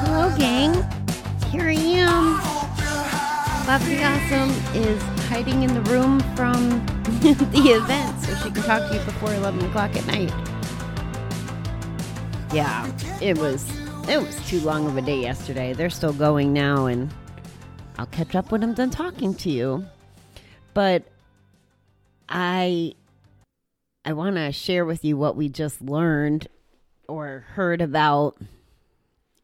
hello, gang. Here I am. Buffy Awesome is hiding in the room from the event so she can talk to you before 11 o'clock at night. Yeah, it was it was too long of a day yesterday. They're still going now, and I'll catch up when I'm done talking to you. But I I want to share with you what we just learned or heard about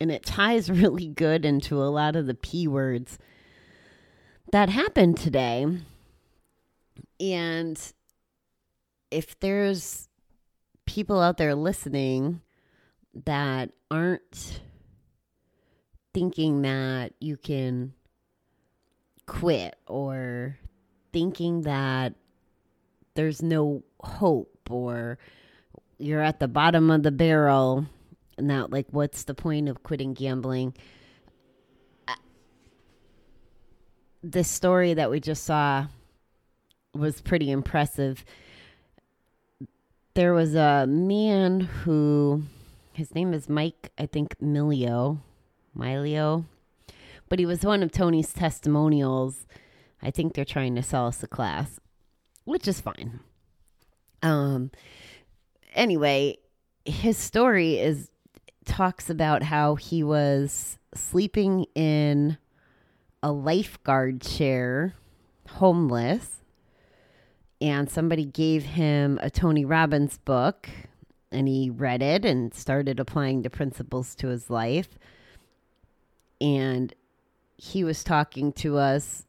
and it ties really good into a lot of the P words that happened today. And if there's people out there listening that aren't thinking that you can quit or thinking that there's no hope or you're at the bottom of the barrel that like what's the point of quitting gambling? I- the story that we just saw was pretty impressive. There was a man who his name is mike i think milio milio. But he was one of tony's testimonials. I think they're trying to sell us a class which is fine. Um anyway his story is talks about how he was sleeping in a lifeguard chair, homeless, and somebody gave him a Tony Robbins book, and he read it and started applying the principles to his life. And he was talking to us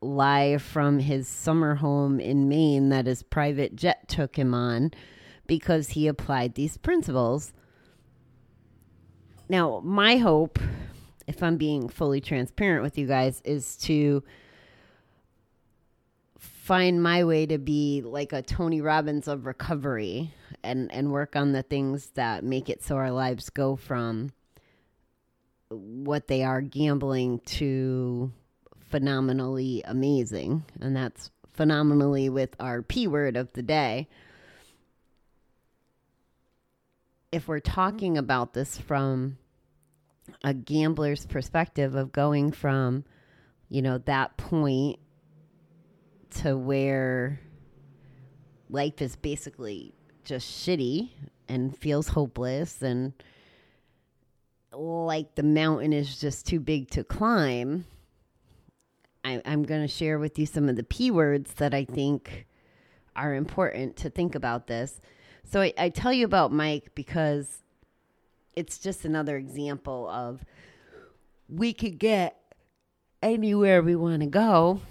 live from his summer home in Maine that his private jet took him on because he applied these principles. Now, my hope, if I'm being fully transparent with you guys, is to find my way to be like a Tony Robbins of recovery and and work on the things that make it so our lives go from what they are gambling to phenomenally amazing. And that's phenomenally with our p word of the day if we're talking about this from a gambler's perspective of going from, you know, that point to where life is basically just shitty and feels hopeless and like the mountain is just too big to climb. I, I'm going to share with you some of the P words that I think are important to think about this. So I, I tell you about Mike because it's just another example of we could get anywhere we want to go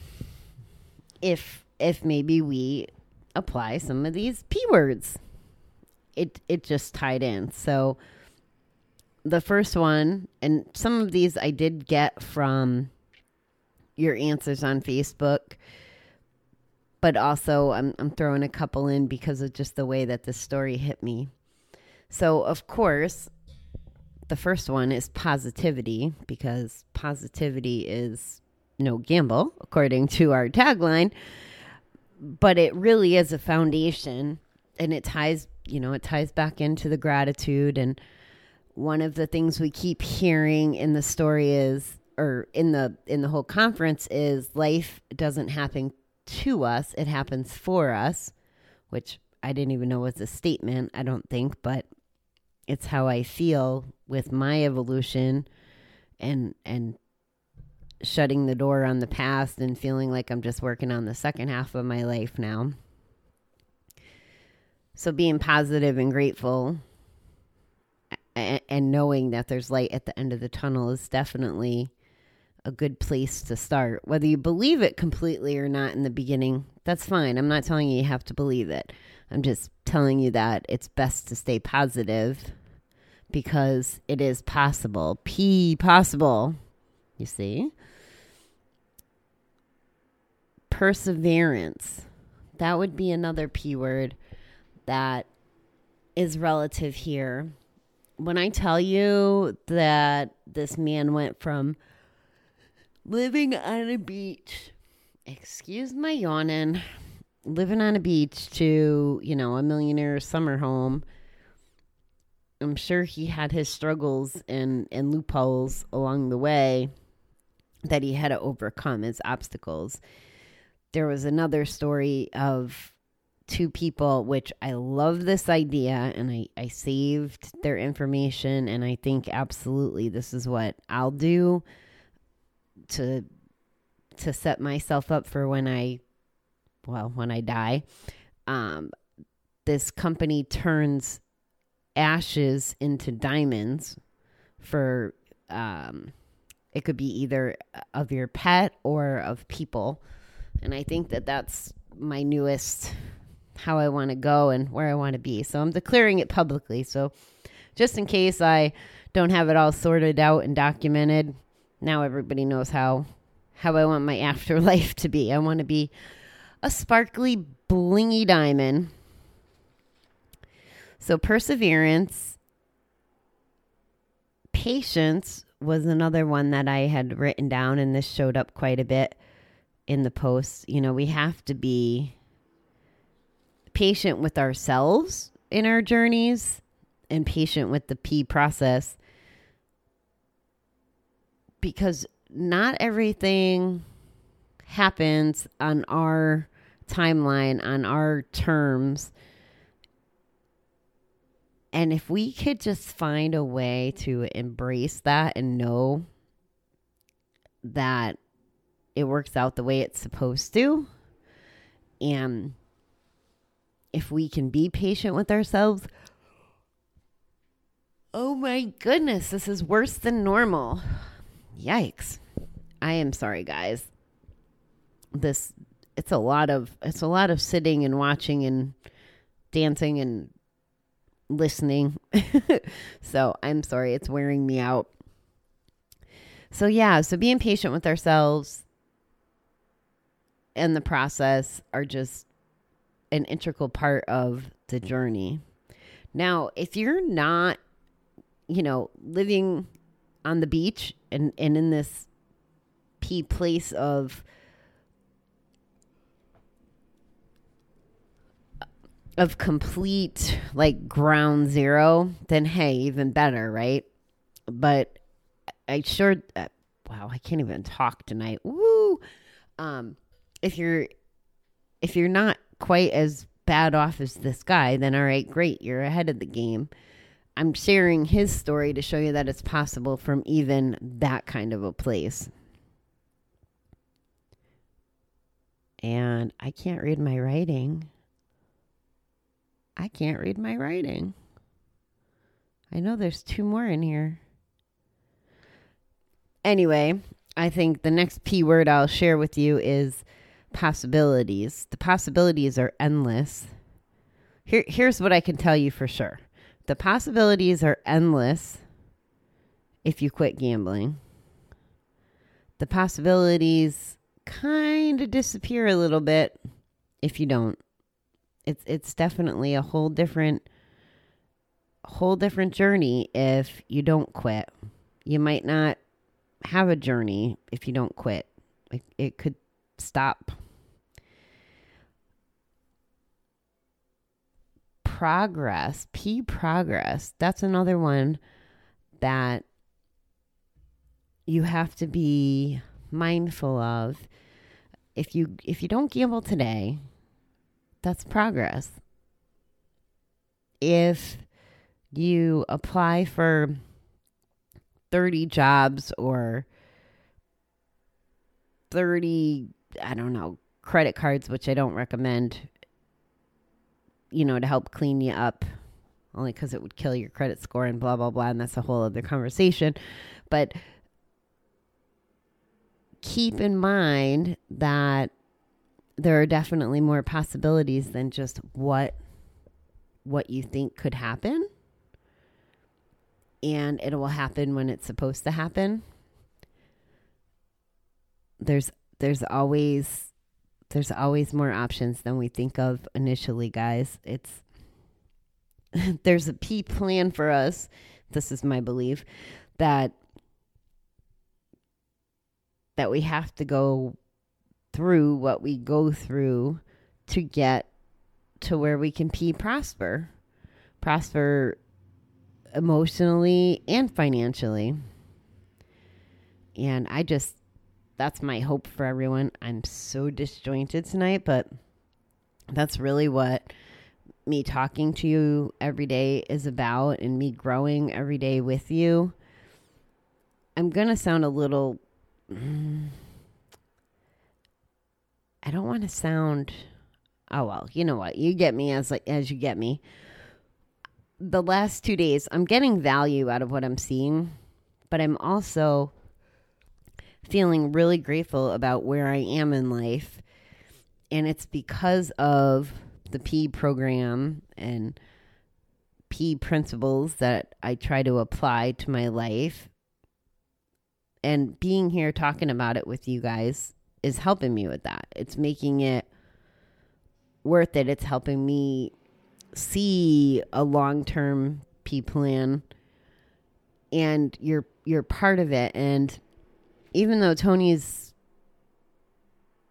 if if maybe we apply some of these p words. It it just tied in. So the first one and some of these i did get from your answers on facebook but also I'm, I'm throwing a couple in because of just the way that the story hit me so of course the first one is positivity because positivity is no gamble, according to our tagline. But it really is a foundation and it ties, you know, it ties back into the gratitude. And one of the things we keep hearing in the story is, or in the in the whole conference is life doesn't happen to us, it happens for us, which I didn't even know was a statement, I don't think, but it's how I feel with my evolution and and shutting the door on the past and feeling like I'm just working on the second half of my life now. So being positive and grateful and, knowing that there's light at the end of the tunnel is definitely a good place to start. Whether you believe it completely or not in the beginning, that's fine. I'm not telling you you have to believe it. I'm just telling you that it's best to stay positive because it is possible. P possible. You see? Perseverance. That would be another P word that is relative here. When I tell you that this man went from living on a beach excuse my yawning, living on a beach to, you know, a millionaire's summer home. I'm sure he had his struggles and, and loopholes along the way that he had to overcome as obstacles. There was another story of two people, which I love this idea, and I, I saved their information, and I think absolutely this is what I'll do to to set myself up for when I well, when I die. Um, this company turns ashes into diamonds for um, it could be either of your pet or of people. And i think that that's my newest how i want to go and where i want to be. So i'm declaring it publicly. So just in case i don't have it all sorted out and documented now everybody knows how how i want my afterlife to be. I want to be a sparkly blingy diamond. So perseverance, patience was another one that I had written down, and this showed up quite a bit in the post. You know, we have to be patient with ourselves in our journeys and patient with the P process because not everything happens on our timeline, on our terms. And if we could just find a way to embrace that and know that it works out the way it's supposed to, and if we can be patient with ourselves, oh my goodness, this is worse than normal. Yikes. I am sorry, guys. This it's a lot of it's a lot of sitting and watching and dancing and listening. so I'm sorry, it's wearing me out. So, yeah, so being patient with ourselves and the process are just an integral part of the journey. Now, if you're not, you know, living on the beach and, and in this P place of of complete like ground zero, then hey, even better, right? But I sure, uh, wow, I can't even talk tonight. Woo! Um, if you're if you're not quite as bad off as this guy, then all right, great, you're ahead of the game. I'm sharing his story to show you that it's possible from even that kind of a place. And I can't read my writing. I can't read my writing. I know there's two more in here. Anyway, I think the next P word I'll share with you is possibilities. The possibilities are endless. Here, here's what I can tell you for sure the possibilities are endless if you quit gambling. The possibilities kind of disappear a little bit if you don't it's it's definitely a whole different whole different journey if you don't quit. You might not have a journey if you don't quit. It, it could stop. Progress, P progress. That's another one that you have to be mindful of. If you if you don't gamble today, that's progress. If you apply for 30 jobs or 30, I don't know, credit cards, which I don't recommend, you know, to help clean you up, only because it would kill your credit score and blah, blah, blah. And that's a whole other conversation. But keep in mind that there are definitely more possibilities than just what what you think could happen and it will happen when it's supposed to happen there's there's always there's always more options than we think of initially guys it's there's a p plan for us this is my belief that that we have to go through what we go through to get to where we can be prosper. Prosper emotionally and financially. And I just, that's my hope for everyone. I'm so disjointed tonight, but that's really what me talking to you every day is about and me growing every day with you. I'm going to sound a little. I don't want to sound. Oh well, you know what? You get me as like as you get me. The last two days, I'm getting value out of what I'm seeing, but I'm also feeling really grateful about where I am in life, and it's because of the P program and P principles that I try to apply to my life. And being here talking about it with you guys is helping me with that. It's making it worth it. It's helping me see a long-term P plan and you're you're part of it and even though Tony's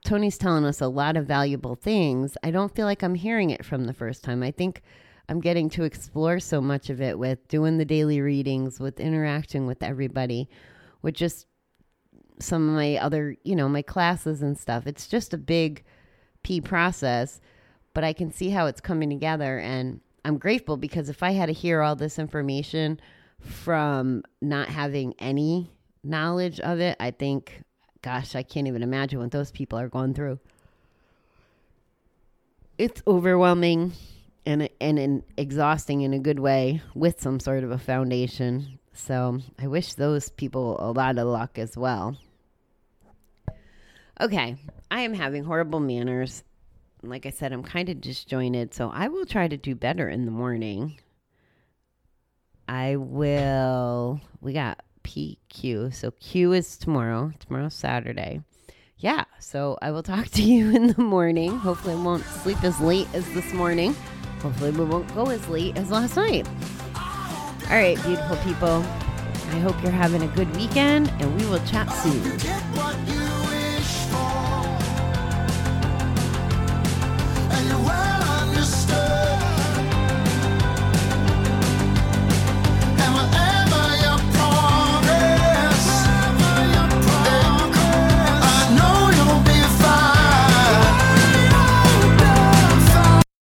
Tony's telling us a lot of valuable things, I don't feel like I'm hearing it from the first time. I think I'm getting to explore so much of it with doing the daily readings, with interacting with everybody, with just some of my other, you know, my classes and stuff. It's just a big P process, but I can see how it's coming together. And I'm grateful because if I had to hear all this information from not having any knowledge of it, I think, gosh, I can't even imagine what those people are going through. It's overwhelming and and, and exhausting in a good way with some sort of a foundation. So I wish those people a lot of luck as well. Okay, I am having horrible manners. Like I said, I'm kind of disjointed, so I will try to do better in the morning. I will. We got PQ. So Q is tomorrow. Tomorrow's Saturday. Yeah, so I will talk to you in the morning. Hopefully, I won't sleep as late as this morning. Hopefully, we won't go as late as last night. All right, beautiful people. I hope you're having a good weekend, and we will chat soon.